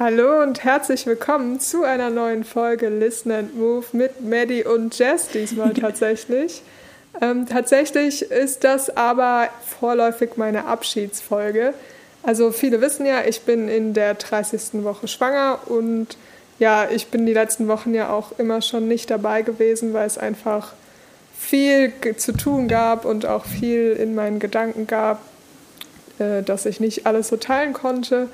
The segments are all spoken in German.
Hallo und herzlich willkommen zu einer neuen Folge Listen and Move mit Maddie und Jess diesmal tatsächlich. ähm, tatsächlich ist das aber vorläufig meine Abschiedsfolge. Also viele wissen ja, ich bin in der 30. Woche schwanger und ja, ich bin die letzten Wochen ja auch immer schon nicht dabei gewesen, weil es einfach viel zu tun gab und auch viel in meinen Gedanken gab, äh, dass ich nicht alles so teilen konnte.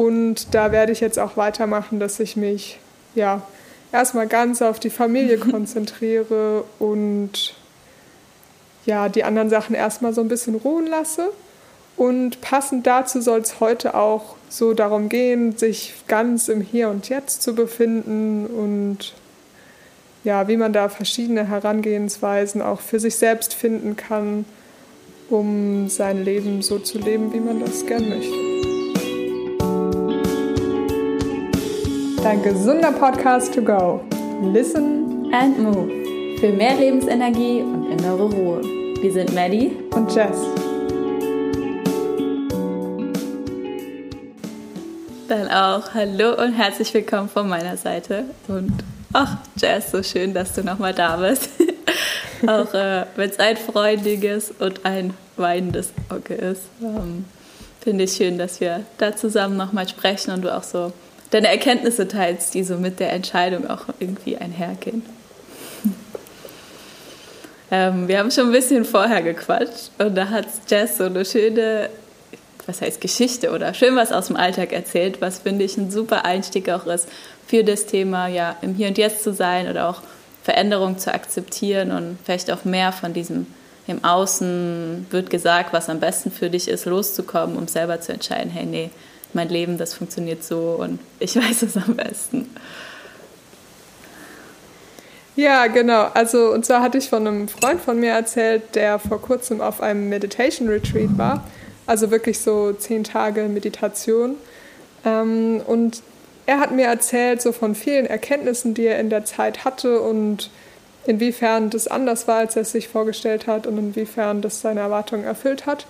Und da werde ich jetzt auch weitermachen, dass ich mich ja erstmal ganz auf die Familie konzentriere und ja, die anderen Sachen erstmal so ein bisschen ruhen lasse. Und passend dazu soll es heute auch so darum gehen, sich ganz im Hier und Jetzt zu befinden und ja, wie man da verschiedene Herangehensweisen auch für sich selbst finden kann, um sein Leben so zu leben, wie man das gern möchte. Dein gesunder Podcast to go. Listen and move. Für mehr Lebensenergie und innere Ruhe. Wir sind Maddie und Jess. Dann auch Hallo und herzlich willkommen von meiner Seite. Und ach, Jess, so schön, dass du nochmal da bist. auch äh, wenn es ein freudiges und ein weinendes Auge ist. Ähm, Finde ich schön, dass wir da zusammen nochmal sprechen und du auch so deine Erkenntnisse teilst, die so mit der Entscheidung auch irgendwie einhergehen. ähm, wir haben schon ein bisschen vorher gequatscht und da hat Jess so eine schöne, was heißt Geschichte oder schön was aus dem Alltag erzählt, was finde ich ein super Einstieg auch ist für das Thema, ja, im Hier und Jetzt zu sein oder auch Veränderung zu akzeptieren und vielleicht auch mehr von diesem im Außen wird gesagt, was am besten für dich ist, loszukommen, um selber zu entscheiden, hey, nee, mein Leben, das funktioniert so und ich weiß es am besten. Ja, genau. Also, und zwar hatte ich von einem Freund von mir erzählt, der vor kurzem auf einem Meditation Retreat war. Also wirklich so zehn Tage Meditation. Ähm, und er hat mir erzählt so von vielen Erkenntnissen, die er in der Zeit hatte und inwiefern das anders war, als er es sich vorgestellt hat und inwiefern das seine Erwartungen erfüllt hat.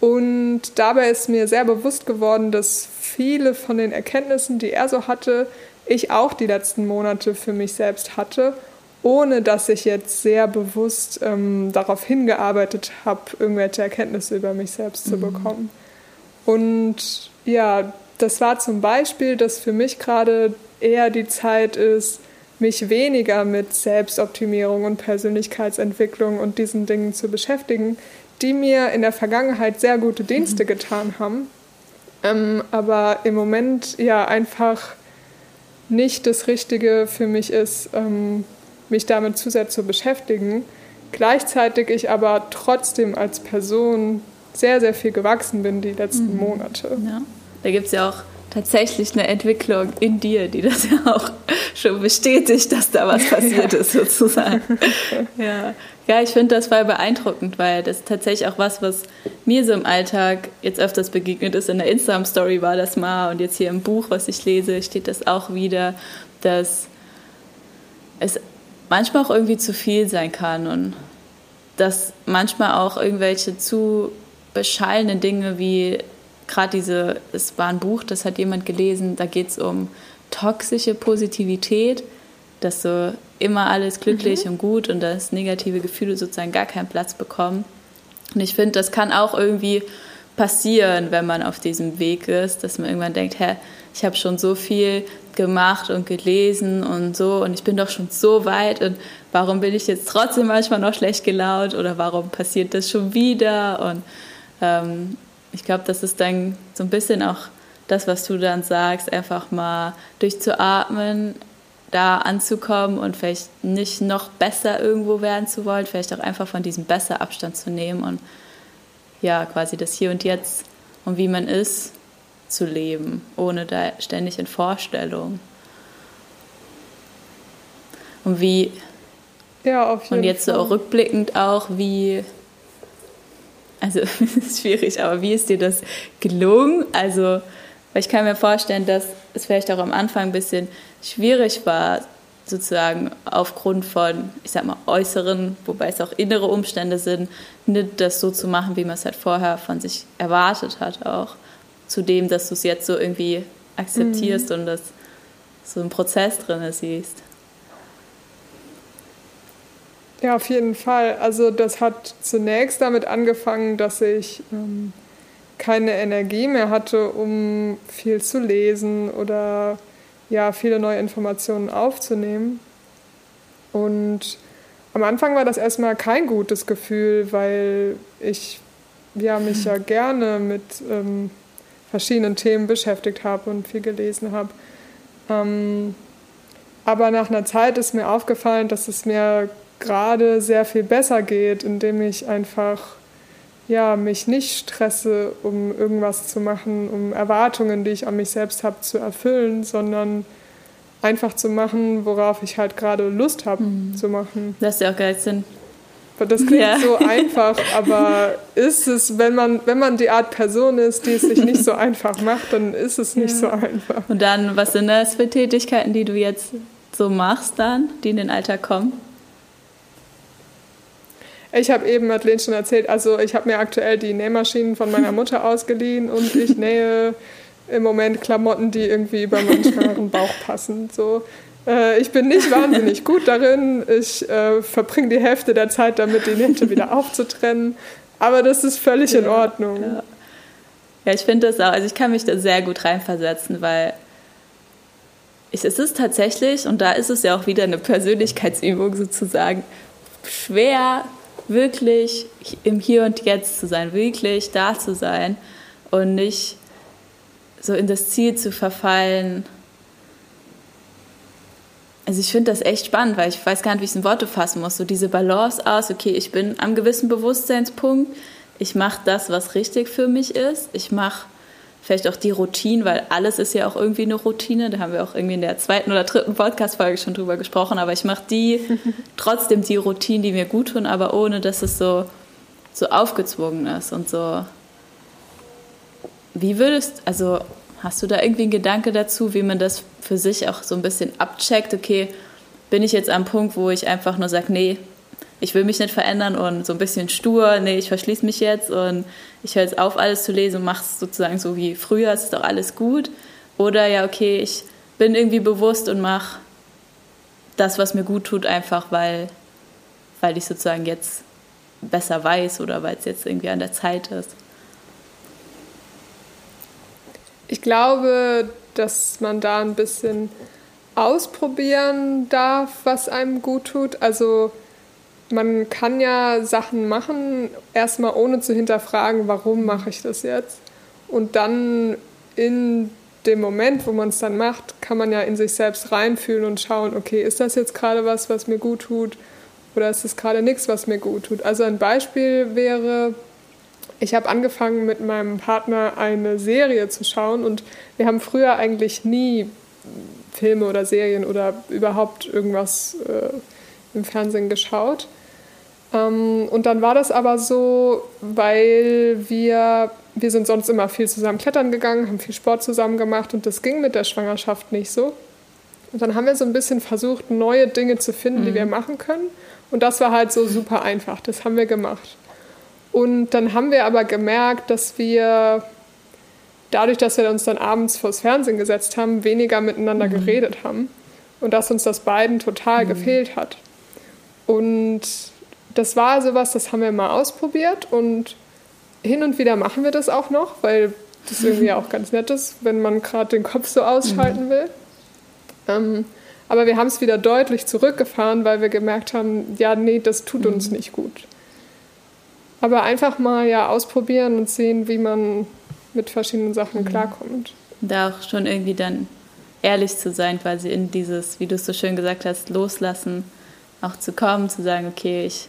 Und dabei ist mir sehr bewusst geworden, dass viele von den Erkenntnissen, die er so hatte, ich auch die letzten Monate für mich selbst hatte, ohne dass ich jetzt sehr bewusst ähm, darauf hingearbeitet habe, irgendwelche Erkenntnisse über mich selbst mhm. zu bekommen. Und ja, das war zum Beispiel, dass für mich gerade eher die Zeit ist, mich weniger mit Selbstoptimierung und Persönlichkeitsentwicklung und diesen Dingen zu beschäftigen, die mir in der Vergangenheit sehr gute Dienste mhm. getan haben, ähm, aber im Moment ja einfach nicht das Richtige für mich ist, ähm, mich damit zu sehr zu beschäftigen. Gleichzeitig ich aber trotzdem als Person sehr, sehr viel gewachsen bin die letzten mhm. Monate. Ja. Da gibt es ja auch tatsächlich eine Entwicklung in dir, die das ja auch schon bestätigt, dass da was passiert ja. ist, sozusagen. Ja, ja ich finde das voll beeindruckend, weil das tatsächlich auch was, was mir so im Alltag jetzt öfters begegnet ist. In der Instagram-Story war das mal und jetzt hier im Buch, was ich lese, steht das auch wieder, dass es manchmal auch irgendwie zu viel sein kann und dass manchmal auch irgendwelche zu beschallenen Dinge wie gerade diese, es war ein Buch, das hat jemand gelesen, da geht es um toxische Positivität, dass so immer alles glücklich mhm. und gut und dass negative Gefühle sozusagen gar keinen Platz bekommen. Und ich finde, das kann auch irgendwie passieren, wenn man auf diesem Weg ist, dass man irgendwann denkt, hä, ich habe schon so viel gemacht und gelesen und so und ich bin doch schon so weit und warum bin ich jetzt trotzdem manchmal noch schlecht gelaunt oder warum passiert das schon wieder und ähm, ich glaube, das ist dann so ein bisschen auch das, was du dann sagst, einfach mal durchzuatmen, da anzukommen und vielleicht nicht noch besser irgendwo werden zu wollen, vielleicht auch einfach von diesem besser Abstand zu nehmen und ja, quasi das Hier und Jetzt und wie man ist zu leben, ohne da ständig in Vorstellung. Und wie ja, auf jeden und jetzt Fall. so rückblickend auch, wie also es ist schwierig, aber wie ist dir das gelungen? Also, weil ich kann mir vorstellen, dass es vielleicht auch am Anfang ein bisschen schwierig war, sozusagen aufgrund von, ich sag mal, äußeren, wobei es auch innere Umstände sind, nicht das so zu machen, wie man es halt vorher von sich erwartet hat, auch. Zu dem, dass du es jetzt so irgendwie akzeptierst mhm. und das so im Prozess drin siehst. Ja, auf jeden Fall. Also das hat zunächst damit angefangen, dass ich ähm, keine Energie mehr hatte, um viel zu lesen oder ja, viele neue Informationen aufzunehmen. Und am Anfang war das erstmal kein gutes Gefühl, weil ich ja, mich ja gerne mit ähm, verschiedenen Themen beschäftigt habe und viel gelesen habe. Ähm, aber nach einer Zeit ist mir aufgefallen, dass es mir gerade sehr viel besser geht, indem ich einfach ja, mich nicht stresse, um irgendwas zu machen, um Erwartungen, die ich an mich selbst habe, zu erfüllen, sondern einfach zu machen, worauf ich halt gerade Lust habe mhm. zu machen. Das ist ja auch geil Sinn. Das klingt ja. so einfach, aber ist es, wenn man, wenn man die Art Person ist, die es sich nicht so einfach macht, dann ist es nicht ja. so einfach. Und dann, was sind das für Tätigkeiten, die du jetzt so machst dann, die in den Alltag kommen? Ich habe eben Madeleine schon erzählt, also ich habe mir aktuell die Nähmaschinen von meiner Mutter ausgeliehen und ich nähe im Moment Klamotten, die irgendwie über meinen schwangeren Bauch passen. So. Äh, ich bin nicht wahnsinnig gut darin. Ich äh, verbringe die Hälfte der Zeit damit, die Nähte wieder aufzutrennen. Aber das ist völlig ja, in Ordnung. Ja, ja ich finde das auch. Also ich kann mich da sehr gut reinversetzen, weil ich, es ist tatsächlich, und da ist es ja auch wieder eine Persönlichkeitsübung sozusagen, schwer wirklich im Hier und Jetzt zu sein, wirklich da zu sein und nicht so in das Ziel zu verfallen. Also ich finde das echt spannend, weil ich weiß gar nicht, wie ich es in Worte fassen muss. So diese Balance aus, okay, ich bin am gewissen Bewusstseinspunkt, ich mache das, was richtig für mich ist, ich mache vielleicht auch die Routine, weil alles ist ja auch irgendwie eine Routine. Da haben wir auch irgendwie in der zweiten oder dritten Podcast-Folge schon drüber gesprochen. Aber ich mache die trotzdem die Routine, die mir gut tun, aber ohne, dass es so, so aufgezwungen ist und so. Wie würdest, also hast du da irgendwie einen Gedanke dazu, wie man das für sich auch so ein bisschen abcheckt? Okay, bin ich jetzt am Punkt, wo ich einfach nur sage, nee, ich will mich nicht verändern und so ein bisschen stur, nee, ich verschließe mich jetzt und ich höre jetzt auf, alles zu lesen und mache es sozusagen so wie früher, es ist doch alles gut. Oder ja, okay, ich bin irgendwie bewusst und mache das, was mir gut tut, einfach weil, weil ich sozusagen jetzt besser weiß oder weil es jetzt irgendwie an der Zeit ist. Ich glaube, dass man da ein bisschen ausprobieren darf, was einem gut tut. Also man kann ja Sachen machen, erstmal ohne zu hinterfragen, warum mache ich das jetzt. Und dann in dem Moment, wo man es dann macht, kann man ja in sich selbst reinfühlen und schauen, okay, ist das jetzt gerade was, was mir gut tut oder ist es gerade nichts, was mir gut tut. Also ein Beispiel wäre, ich habe angefangen mit meinem Partner eine Serie zu schauen und wir haben früher eigentlich nie Filme oder Serien oder überhaupt irgendwas äh, im Fernsehen geschaut. Ähm, und dann war das aber so, weil wir, wir sind sonst immer viel zusammen klettern gegangen, haben viel Sport zusammen gemacht und das ging mit der Schwangerschaft nicht so. Und dann haben wir so ein bisschen versucht, neue Dinge zu finden, mhm. die wir machen können. Und das war halt so super einfach. Das haben wir gemacht. Und dann haben wir aber gemerkt, dass wir dadurch, dass wir uns dann abends vors Fernsehen gesetzt haben, weniger miteinander mhm. geredet haben. Und dass uns das beiden total mhm. gefehlt hat. Und das war sowas, das haben wir mal ausprobiert und hin und wieder machen wir das auch noch, weil das irgendwie auch ganz nett ist, wenn man gerade den Kopf so ausschalten mhm. will. Ähm, aber wir haben es wieder deutlich zurückgefahren, weil wir gemerkt haben, ja, nee, das tut mhm. uns nicht gut. Aber einfach mal ja ausprobieren und sehen, wie man mit verschiedenen Sachen mhm. klarkommt. Da auch schon irgendwie dann ehrlich zu sein, quasi in dieses, wie du es so schön gesagt hast, loslassen, auch zu kommen, zu sagen, okay, ich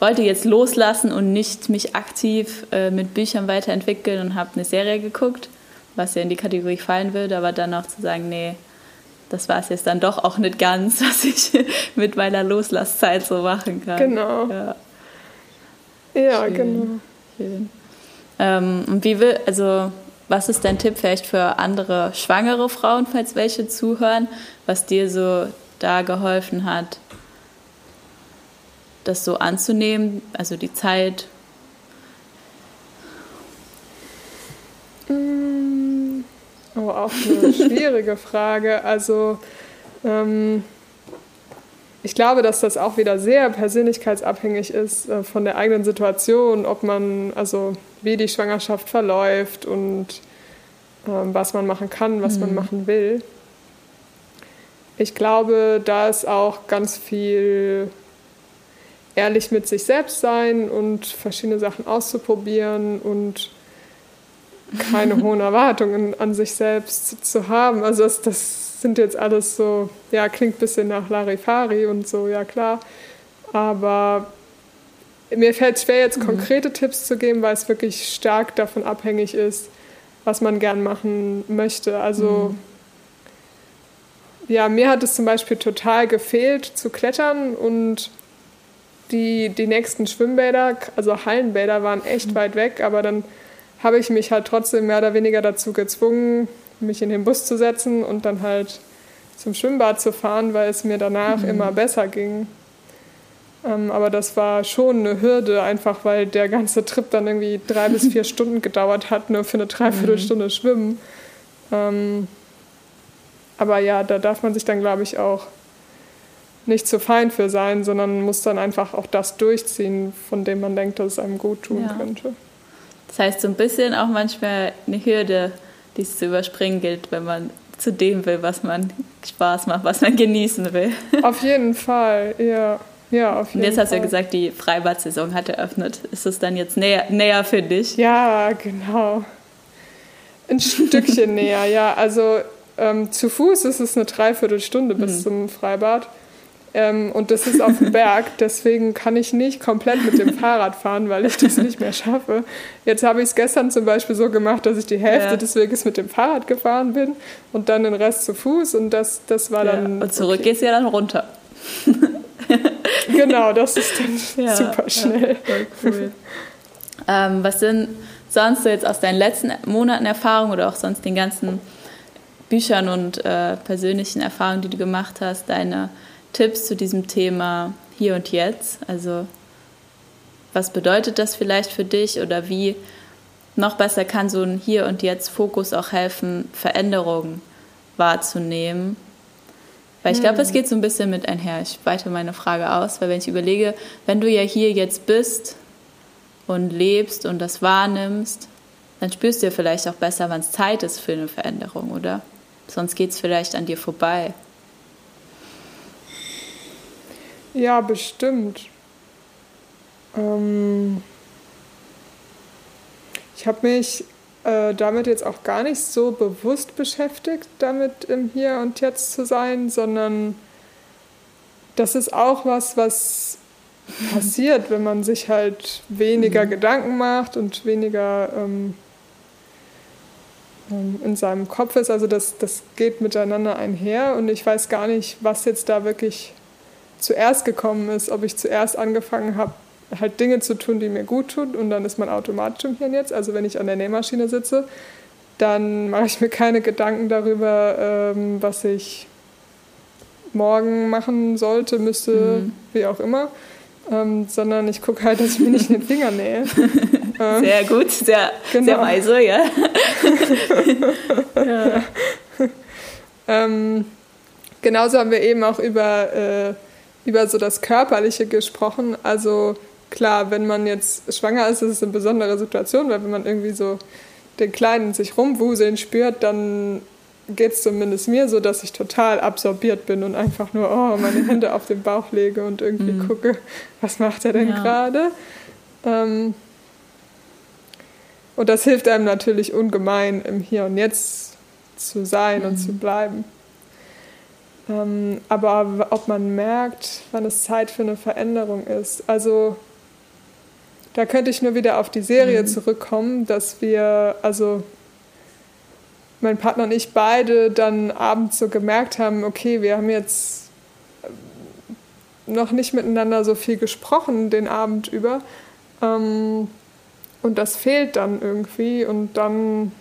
wollte jetzt loslassen und nicht mich aktiv äh, mit Büchern weiterentwickeln und habe eine Serie geguckt, was ja in die Kategorie fallen würde, aber dann auch zu sagen, nee, das war es jetzt dann doch auch nicht ganz, was ich mit meiner Loslasszeit so machen kann. Genau. Ja, ja Schön. genau. Schön. Ähm, und wie will, also was ist dein Tipp vielleicht für andere schwangere Frauen, falls welche zuhören, was dir so da geholfen hat, das so anzunehmen, also die Zeit? Mm, Oh, auch eine schwierige Frage. Also ähm, ich glaube, dass das auch wieder sehr persönlichkeitsabhängig ist äh, von der eigenen Situation, ob man, also wie die Schwangerschaft verläuft und ähm, was man machen kann, was mhm. man machen will. Ich glaube, da ist auch ganz viel ehrlich mit sich selbst sein und verschiedene Sachen auszuprobieren und keine hohen Erwartungen an sich selbst zu haben. Also das, das sind jetzt alles so, ja, klingt ein bisschen nach Larifari und so, ja klar. Aber mir fällt es schwer, jetzt mhm. konkrete Tipps zu geben, weil es wirklich stark davon abhängig ist, was man gern machen möchte. Also mhm. ja, mir hat es zum Beispiel total gefehlt zu klettern und die, die nächsten Schwimmbäder, also Hallenbäder, waren echt mhm. weit weg, aber dann habe ich mich halt trotzdem mehr oder weniger dazu gezwungen, mich in den Bus zu setzen und dann halt zum Schwimmbad zu fahren, weil es mir danach mhm. immer besser ging. Ähm, aber das war schon eine Hürde, einfach weil der ganze Trip dann irgendwie drei bis vier Stunden gedauert hat, nur für eine Dreiviertelstunde mhm. Schwimmen. Ähm, aber ja, da darf man sich dann, glaube ich, auch nicht zu fein für sein, sondern muss dann einfach auch das durchziehen, von dem man denkt, dass es einem gut tun ja. könnte. Das heißt, so ein bisschen auch manchmal eine Hürde, die es zu überspringen gilt, wenn man zu dem will, was man Spaß macht, was man genießen will. Auf jeden Fall, ja. Ja, auf jeden Und jetzt hast du ja gesagt, die Freibad-Saison hat eröffnet. Ist es dann jetzt näher, näher für dich? Ja, genau. Ein Stückchen näher, ja. Also ähm, zu Fuß ist es eine Dreiviertelstunde bis hm. zum Freibad. Ähm, und das ist auf dem Berg, deswegen kann ich nicht komplett mit dem Fahrrad fahren, weil ich das nicht mehr schaffe. Jetzt habe ich es gestern zum Beispiel so gemacht, dass ich die Hälfte ja. des Weges mit dem Fahrrad gefahren bin und dann den Rest zu Fuß und das, das war ja. dann. Und zurück okay. gehst du ja dann runter. genau, das ist dann ja, super schnell. cool. ähm, was sind sonst so jetzt aus deinen letzten Monaten Erfahrungen oder auch sonst den ganzen Büchern und äh, persönlichen Erfahrungen, die du gemacht hast, deine Tipps zu diesem Thema hier und jetzt? Also was bedeutet das vielleicht für dich oder wie noch besser kann so ein Hier und Jetzt Fokus auch helfen, Veränderungen wahrzunehmen? Weil ich glaube, es hm. geht so ein bisschen mit einher. Ich weite meine Frage aus, weil wenn ich überlege, wenn du ja hier jetzt bist und lebst und das wahrnimmst, dann spürst du ja vielleicht auch besser, wann es Zeit ist für eine Veränderung, oder? Sonst geht es vielleicht an dir vorbei. Ja, bestimmt. Ähm ich habe mich äh, damit jetzt auch gar nicht so bewusst beschäftigt, damit im Hier und Jetzt zu sein, sondern das ist auch was, was passiert, wenn man sich halt weniger mhm. Gedanken macht und weniger ähm, ähm, in seinem Kopf ist. Also das, das geht miteinander einher und ich weiß gar nicht, was jetzt da wirklich zuerst gekommen ist, ob ich zuerst angefangen habe, halt Dinge zu tun, die mir gut tun und dann ist man automatisch im Hier und Jetzt. Also wenn ich an der Nähmaschine sitze, dann mache ich mir keine Gedanken darüber, ähm, was ich morgen machen sollte, müsste, mhm. wie auch immer, ähm, sondern ich gucke halt, dass ich mir nicht den Finger nähe. Ähm, sehr gut, sehr, genau. sehr weise, ja. ja. ähm, genauso haben wir eben auch über äh, über so das Körperliche gesprochen. Also klar, wenn man jetzt schwanger ist, ist es eine besondere Situation, weil wenn man irgendwie so den Kleinen sich rumwuseln spürt, dann geht es zumindest mir so, dass ich total absorbiert bin und einfach nur oh, meine Hände auf den Bauch lege und irgendwie mhm. gucke, was macht er denn ja. gerade. Ähm, und das hilft einem natürlich ungemein, im Hier und Jetzt zu sein mhm. und zu bleiben. Ähm, aber ob man merkt, wann es Zeit für eine Veränderung ist. Also da könnte ich nur wieder auf die Serie mhm. zurückkommen, dass wir, also mein Partner und ich beide dann abends so gemerkt haben, okay, wir haben jetzt noch nicht miteinander so viel gesprochen den Abend über. Ähm, und das fehlt dann irgendwie und dann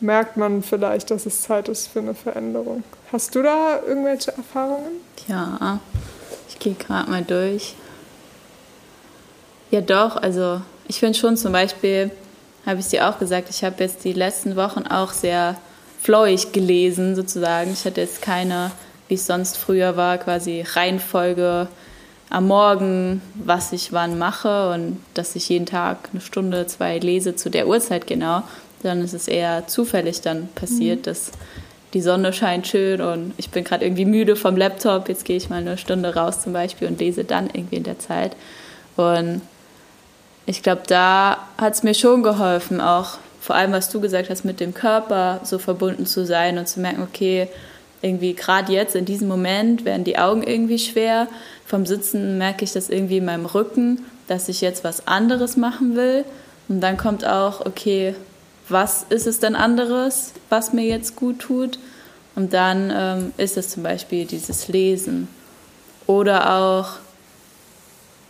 merkt man vielleicht, dass es Zeit ist für eine Veränderung. Hast du da irgendwelche Erfahrungen? Ja, ich gehe gerade mal durch. Ja, doch, also ich finde schon zum Beispiel, habe ich dir auch gesagt, ich habe jetzt die letzten Wochen auch sehr flowig gelesen, sozusagen. Ich hatte jetzt keine, wie es sonst früher war, quasi Reihenfolge am Morgen, was ich wann mache und dass ich jeden Tag eine Stunde, zwei lese zu der Uhrzeit genau, sondern es ist eher zufällig dann passiert, mhm. dass die Sonne scheint schön und ich bin gerade irgendwie müde vom Laptop, jetzt gehe ich mal eine Stunde raus zum Beispiel und lese dann irgendwie in der Zeit. Und ich glaube, da hat es mir schon geholfen, auch vor allem, was du gesagt hast, mit dem Körper so verbunden zu sein und zu merken, okay, irgendwie gerade jetzt in diesem Moment werden die Augen irgendwie schwer. Vom Sitzen merke ich das irgendwie in meinem Rücken, dass ich jetzt was anderes machen will. Und dann kommt auch, okay, was ist es denn anderes, was mir jetzt gut tut? Und dann ähm, ist es zum Beispiel dieses Lesen. Oder auch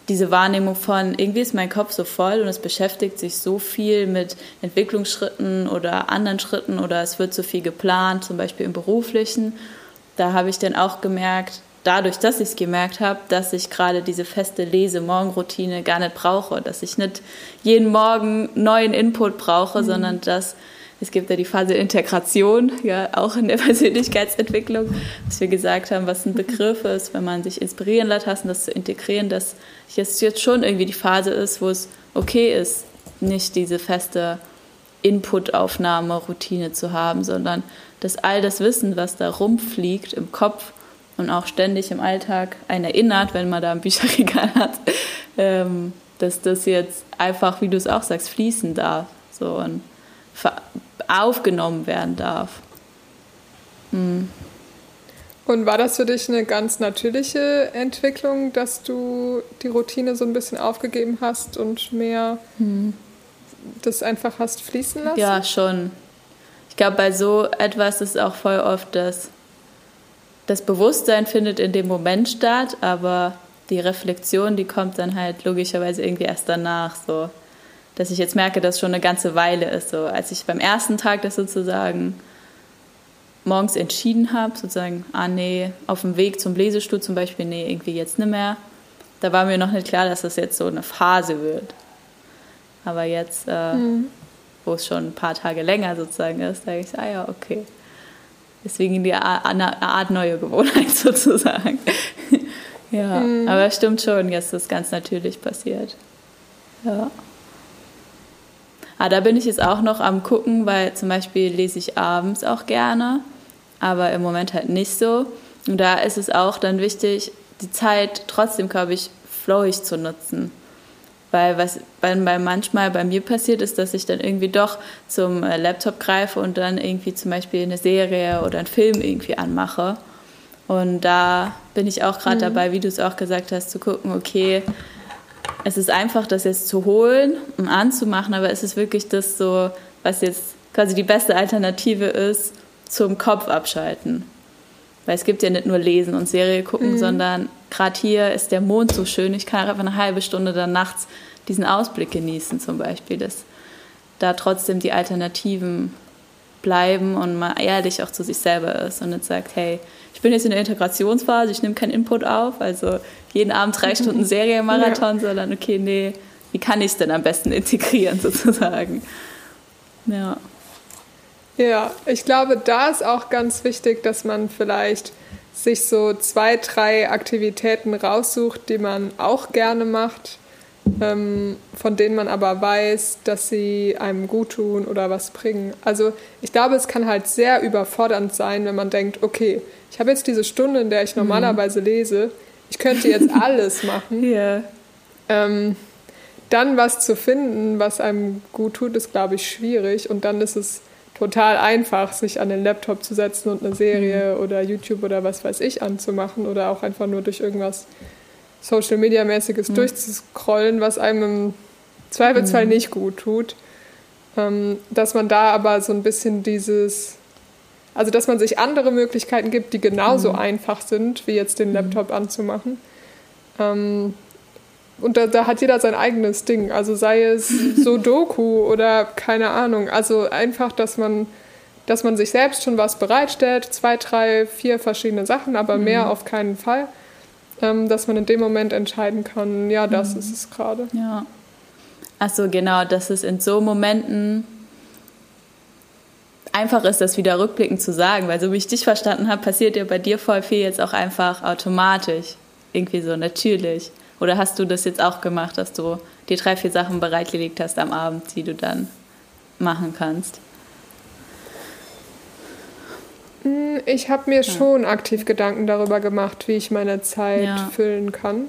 diese Wahrnehmung von, irgendwie ist mein Kopf so voll und es beschäftigt sich so viel mit Entwicklungsschritten oder anderen Schritten oder es wird so viel geplant, zum Beispiel im beruflichen. Da habe ich dann auch gemerkt, dadurch, dass ich es gemerkt habe, dass ich gerade diese feste Lese-Morgenroutine gar nicht brauche, dass ich nicht jeden Morgen neuen Input brauche, mhm. sondern dass es gibt ja die Phase Integration, ja auch in der Persönlichkeitsentwicklung, was wir gesagt haben, was ein Begriff ist, wenn man sich inspirieren lässt, das zu integrieren, dass es jetzt schon irgendwie die Phase ist, wo es okay ist, nicht diese feste Inputaufnahme-Routine zu haben, sondern dass all das Wissen, was da rumfliegt im Kopf und auch ständig im Alltag einen erinnert, wenn man da ein Bücherregal hat, ähm, dass das jetzt einfach, wie du es auch sagst, fließen darf. So und aufgenommen werden darf. Mhm. Und war das für dich eine ganz natürliche Entwicklung, dass du die Routine so ein bisschen aufgegeben hast und mehr mhm. das einfach hast fließen lassen? Ja, schon. Ich glaube, bei so etwas ist auch voll oft das, das Bewusstsein findet in dem Moment statt, aber die Reflexion, die kommt dann halt logischerweise irgendwie erst danach so dass ich jetzt merke, dass schon eine ganze Weile ist. So, als ich beim ersten Tag das sozusagen morgens entschieden habe, sozusagen, ah nee, auf dem Weg zum Lesestuhl zum Beispiel, nee, irgendwie jetzt nicht mehr. Da war mir noch nicht klar, dass das jetzt so eine Phase wird. Aber jetzt, äh, mhm. wo es schon ein paar Tage länger sozusagen ist, sage ich, ah ja, okay. Deswegen die eine Art neue Gewohnheit sozusagen. ja, mhm. aber es stimmt schon, jetzt ist das ganz natürlich passiert. Ja. Ah, da bin ich jetzt auch noch am gucken, weil zum Beispiel lese ich abends auch gerne, aber im Moment halt nicht so. Und da ist es auch dann wichtig, die Zeit trotzdem, glaube ich, flowig zu nutzen. Weil was weil manchmal bei mir passiert ist, dass ich dann irgendwie doch zum äh, Laptop greife und dann irgendwie zum Beispiel eine Serie oder einen Film irgendwie anmache. Und da bin ich auch gerade mhm. dabei, wie du es auch gesagt hast, zu gucken, okay, es ist einfach, das jetzt zu holen und anzumachen, aber es ist wirklich das so, was jetzt quasi die beste Alternative ist zum Kopf abschalten. Weil es gibt ja nicht nur Lesen und Serie gucken, mhm. sondern gerade hier ist der Mond so schön. Ich kann einfach eine halbe Stunde dann nachts diesen Ausblick genießen, zum Beispiel, dass da trotzdem die Alternativen bleiben und man ehrlich auch zu sich selber ist und nicht sagt, hey, ich bin jetzt in der Integrationsphase, ich nehme keinen Input auf, also jeden Abend drei Stunden Serienmarathon, ja. sondern okay, nee, wie kann ich es denn am besten integrieren sozusagen? Ja. Ja, ich glaube, da ist auch ganz wichtig, dass man vielleicht sich so zwei, drei Aktivitäten raussucht, die man auch gerne macht ähm, von denen man aber weiß, dass sie einem gut tun oder was bringen. Also ich glaube, es kann halt sehr überfordernd sein, wenn man denkt, okay, ich habe jetzt diese Stunde, in der ich mhm. normalerweise lese, ich könnte jetzt alles machen. Yeah. Ähm, dann was zu finden, was einem gut tut, ist, glaube ich, schwierig. Und dann ist es total einfach, sich an den Laptop zu setzen und eine Serie mhm. oder YouTube oder was weiß ich anzumachen oder auch einfach nur durch irgendwas Social Media mäßiges mhm. durchzuscrollen, was einem im Zweifelsfall mhm. nicht gut tut. Ähm, dass man da aber so ein bisschen dieses, also dass man sich andere Möglichkeiten gibt, die genauso mhm. einfach sind, wie jetzt den mhm. Laptop anzumachen. Ähm, und da, da, hat jeder sein eigenes Ding. Also sei es so Doku oder keine Ahnung. Also einfach, dass man, dass man sich selbst schon was bereitstellt, zwei, drei, vier verschiedene Sachen, aber mhm. mehr auf keinen Fall ähm, dass man in dem Moment entscheiden kann, ja, das mhm. ist es gerade. Ja. Ach so, genau, dass es in so Momenten einfach ist, das wieder rückblickend zu sagen, weil so wie ich dich verstanden habe, passiert ja bei dir voll viel jetzt auch einfach automatisch, irgendwie so natürlich. Oder hast du das jetzt auch gemacht, dass du dir drei, vier Sachen bereitgelegt hast am Abend, die du dann machen kannst? Hm, ich habe mir ja. schon aktiv Gedanken darüber gemacht, wie ich meine Zeit ja. füllen kann.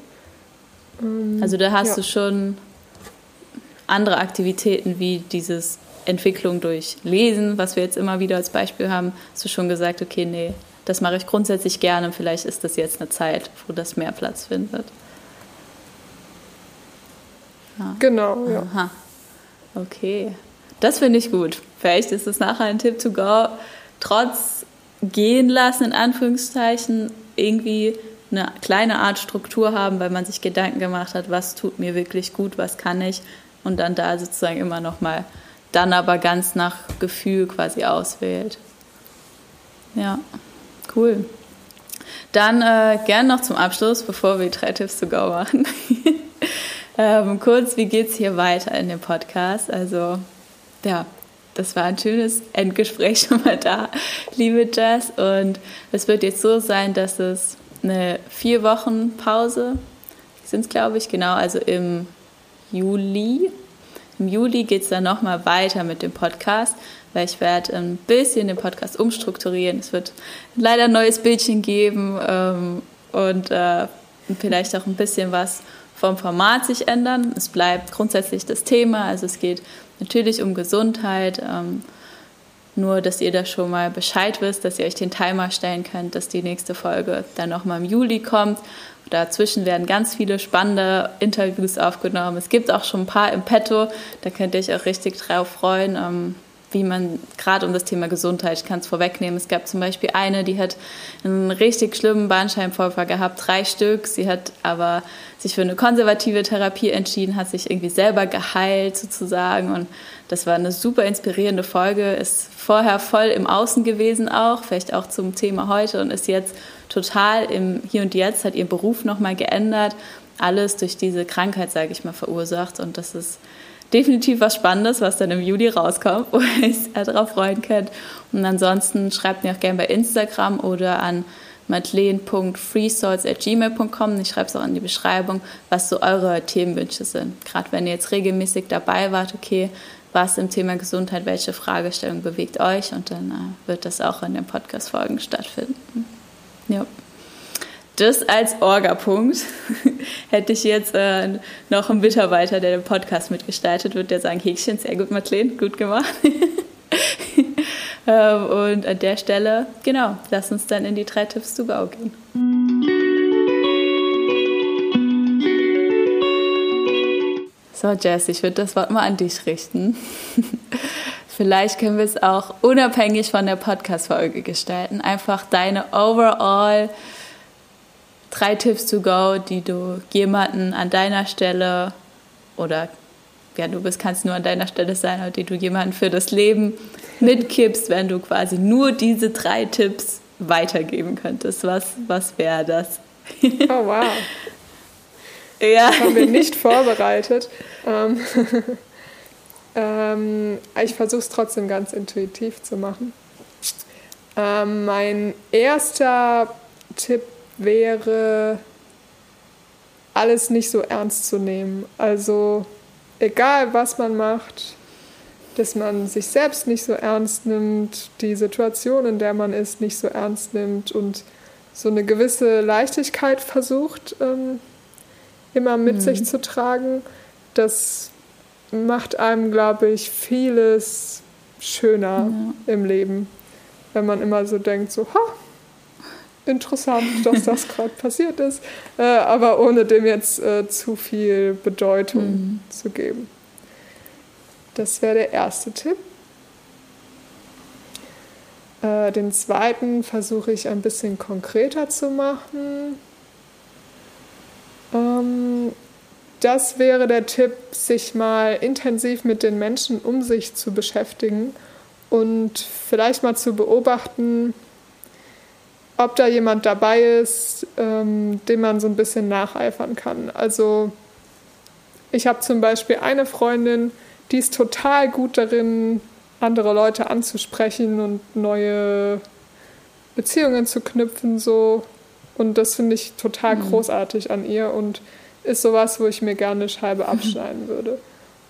Ähm, also da hast ja. du schon andere Aktivitäten wie dieses Entwicklung durch Lesen, was wir jetzt immer wieder als Beispiel haben, hast du schon gesagt, okay, nee, das mache ich grundsätzlich gerne. Vielleicht ist das jetzt eine Zeit, wo das mehr Platz findet. Ja. Genau, ja. Aha. Okay. Das finde ich gut. Vielleicht ist es nachher ein Tipp to go. Trotz gehen lassen, in Anführungszeichen, irgendwie eine kleine Art Struktur haben, weil man sich Gedanken gemacht hat, was tut mir wirklich gut, was kann ich und dann da sozusagen immer noch mal dann aber ganz nach Gefühl quasi auswählt. Ja, cool. Dann äh, gern noch zum Abschluss, bevor wir drei Tipps to go machen. ähm, kurz, wie geht es hier weiter in dem Podcast? Also, ja, das war ein schönes Endgespräch schon mal da, liebe Jess. Und es wird jetzt so sein, dass es eine vier Wochen Pause sind es, glaube ich, genau, also im Juli. Im Juli geht es dann nochmal weiter mit dem Podcast, weil ich werde ein bisschen den Podcast umstrukturieren. Es wird leider ein neues Bildchen geben ähm, und äh, vielleicht auch ein bisschen was vom Format sich ändern. Es bleibt grundsätzlich das Thema, also es geht natürlich um Gesundheit. Ähm, nur, dass ihr da schon mal Bescheid wisst, dass ihr euch den Timer stellen könnt, dass die nächste Folge dann nochmal im Juli kommt. Dazwischen werden ganz viele spannende Interviews aufgenommen. Es gibt auch schon ein paar im Petto, da könnt ihr euch auch richtig drauf freuen. Ähm, wie man gerade um das Thema Gesundheit, ich kann es vorwegnehmen, es gab zum Beispiel eine, die hat einen richtig schlimmen Bandscheibenvorfall gehabt, drei Stück. Sie hat aber sich für eine konservative Therapie entschieden, hat sich irgendwie selber geheilt sozusagen. Und das war eine super inspirierende Folge, ist vorher voll im Außen gewesen auch, vielleicht auch zum Thema heute und ist jetzt total im Hier und Jetzt, hat ihren Beruf nochmal geändert, alles durch diese Krankheit, sage ich mal, verursacht. Und das ist definitiv was Spannendes, was dann im Juli rauskommt, wo ihr euch darauf freuen könnt. Und ansonsten schreibt mir auch gerne bei Instagram oder an madeleine.freesource.gmail.com. Ich schreibe es auch in die Beschreibung, was so eure Themenwünsche sind. Gerade wenn ihr jetzt regelmäßig dabei wart, okay, was im Thema Gesundheit, welche Fragestellung bewegt euch und dann äh, wird das auch in den Podcast-Folgen stattfinden. Ja das als Orga-Punkt. Hätte ich jetzt äh, noch einen Mitarbeiter, der den Podcast mitgestaltet, würde der sagen, Häkchen, sehr gut, Madeleine, gut gemacht. ähm, und an der Stelle, genau, lass uns dann in die drei Tipps zu Go gehen. So, Jess, ich würde das Wort mal an dich richten. Vielleicht können wir es auch unabhängig von der Podcast-Folge gestalten. Einfach deine overall drei Tipps to go, die du jemanden an deiner Stelle oder ja, du bist, kannst nur an deiner Stelle sein, aber die du jemanden für das Leben mitkippst, wenn du quasi nur diese drei Tipps weitergeben könntest. Was, was wäre das? Oh, wow. Ja. Das haben wir nicht vorbereitet. Ähm, ähm, ich versuche es trotzdem ganz intuitiv zu machen. Ähm, mein erster Tipp wäre, alles nicht so ernst zu nehmen. Also egal, was man macht, dass man sich selbst nicht so ernst nimmt, die Situation, in der man ist, nicht so ernst nimmt und so eine gewisse Leichtigkeit versucht, ähm, immer mit mhm. sich zu tragen. Das macht einem, glaube ich, vieles schöner ja. im Leben, wenn man immer so denkt, so, ha, interessant, dass das gerade passiert ist, äh, aber ohne dem jetzt äh, zu viel Bedeutung mhm. zu geben. Das wäre der erste Tipp. Äh, den zweiten versuche ich ein bisschen konkreter zu machen. Ähm, das wäre der Tipp, sich mal intensiv mit den Menschen um sich zu beschäftigen und vielleicht mal zu beobachten, ob da jemand dabei ist, ähm, dem man so ein bisschen nacheifern kann. Also ich habe zum Beispiel eine Freundin, die ist total gut darin, andere Leute anzusprechen und neue Beziehungen zu knüpfen, so. Und das finde ich total mhm. großartig an ihr und ist sowas, wo ich mir gerne eine Scheibe abschneiden würde.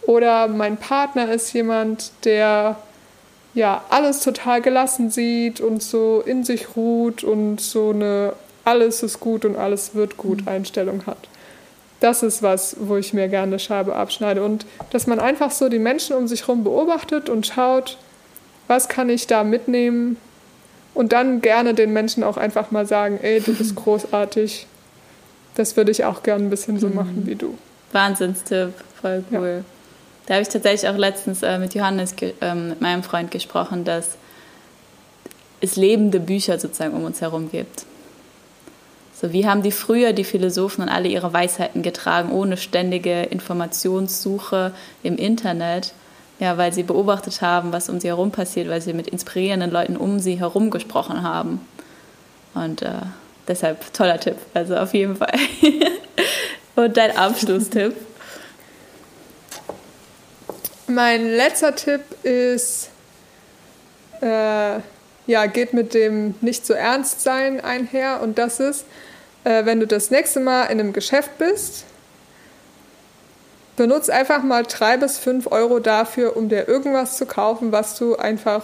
Oder mein Partner ist jemand, der ja alles total gelassen sieht und so in sich ruht und so eine alles ist gut und alles wird gut mhm. Einstellung hat. Das ist was, wo ich mir gerne eine Scheibe abschneide. Und dass man einfach so die Menschen um sich herum beobachtet und schaut, was kann ich da mitnehmen, und dann gerne den Menschen auch einfach mal sagen, ey, du bist großartig. Das würde ich auch gerne ein bisschen so machen wie du. Wahnsinnstipp, voll cool. Ja. Da habe ich tatsächlich auch letztens äh, mit Johannes, äh, mit meinem Freund gesprochen, dass es lebende Bücher sozusagen um uns herum gibt. So, wie haben die früher die Philosophen und alle ihre Weisheiten getragen, ohne ständige Informationssuche im Internet? Ja, weil sie beobachtet haben, was um sie herum passiert, weil sie mit inspirierenden Leuten um sie herum gesprochen haben. Und äh, deshalb toller Tipp, also auf jeden Fall. Und dein Abschlusstipp? Mein letzter Tipp ist, äh, ja, geht mit dem nicht so ernst sein einher. Und das ist, äh, wenn du das nächste Mal in einem Geschäft bist benutz einfach mal drei bis fünf Euro dafür, um dir irgendwas zu kaufen, was du einfach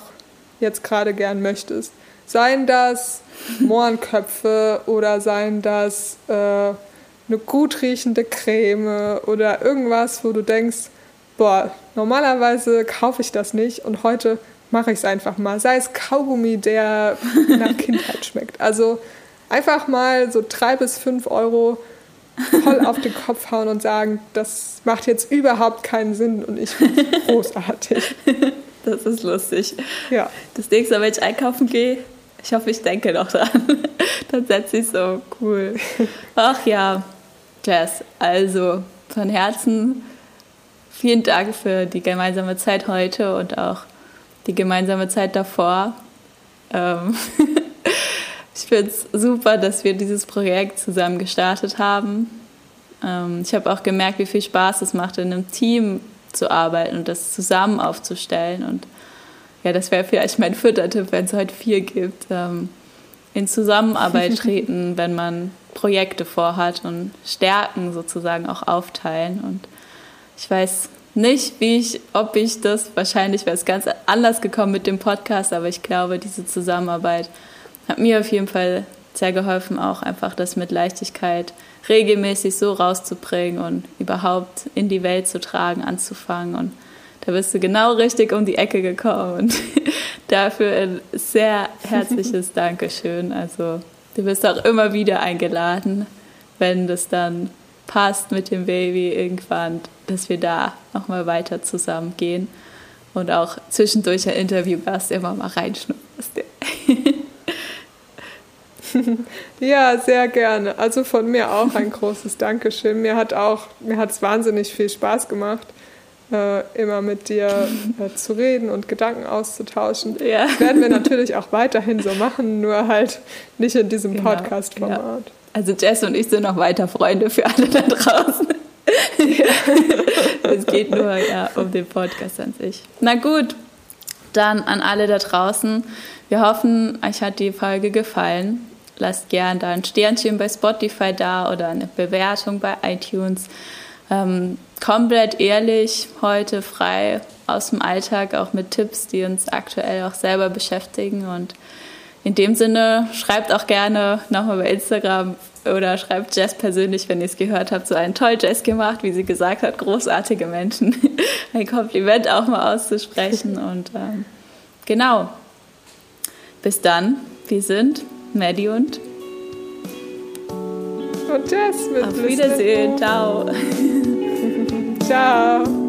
jetzt gerade gern möchtest. Seien das Mohrenköpfe oder seien das äh, eine gut riechende Creme oder irgendwas, wo du denkst, boah, normalerweise kaufe ich das nicht und heute mache ich es einfach mal. Sei es Kaugummi, der nach Kindheit schmeckt. Also einfach mal so drei bis fünf Euro voll auf den Kopf hauen und sagen, das macht jetzt überhaupt keinen Sinn und ich finde es großartig. Das ist lustig. Ja. Das nächste Mal, wenn ich einkaufen gehe, ich hoffe, ich denke noch dran. Dann setze ich so cool. Ach ja, Jess, also von Herzen vielen Dank für die gemeinsame Zeit heute und auch die gemeinsame Zeit davor. Ähm Ich finde es super, dass wir dieses Projekt zusammen gestartet haben. Ähm, ich habe auch gemerkt, wie viel Spaß es macht, in einem Team zu arbeiten und das zusammen aufzustellen. Und ja, das wäre vielleicht mein vierter Tipp, wenn es heute vier gibt. Ähm, in Zusammenarbeit treten, wenn man Projekte vorhat und Stärken sozusagen auch aufteilen. Und ich weiß nicht, wie ich, ob ich das, wahrscheinlich wäre es ganz anders gekommen mit dem Podcast, aber ich glaube, diese Zusammenarbeit hat mir auf jeden Fall sehr geholfen, auch einfach das mit Leichtigkeit regelmäßig so rauszubringen und überhaupt in die Welt zu tragen, anzufangen. Und da bist du genau richtig um die Ecke gekommen. Und dafür ein sehr herzliches Dankeschön. Also du bist auch immer wieder eingeladen, wenn das dann passt mit dem Baby irgendwann, dass wir da nochmal weiter zusammen gehen und auch zwischendurch ein Interviewgast immer mal reinschnupperst. ja, sehr gerne. Also von mir auch ein großes Dankeschön. Mir hat auch, mir hat es wahnsinnig viel Spaß gemacht, äh, immer mit dir äh, zu reden und Gedanken auszutauschen. Ja. Das werden wir natürlich auch weiterhin so machen, nur halt nicht in diesem genau, Podcast-Format. Ja. Also Jess und ich sind noch weiter Freunde für alle da draußen. es geht nur ja, um den Podcast an sich. Na gut, dann an alle da draußen. Wir hoffen, euch hat die Folge gefallen lasst gern da ein Sternchen bei Spotify da oder eine Bewertung bei iTunes. Ähm, komplett ehrlich, heute frei aus dem Alltag, auch mit Tipps, die uns aktuell auch selber beschäftigen. Und in dem Sinne, schreibt auch gerne nochmal bei Instagram oder schreibt Jess persönlich, wenn ihr es gehört habt, so einen toll Jess gemacht, wie sie gesagt hat, großartige Menschen. Ein Kompliment auch mal auszusprechen. Und ähm, genau, bis dann, wir sind Maddie und und Jess mit Auf Wiedersehen. Ciao. Ciao.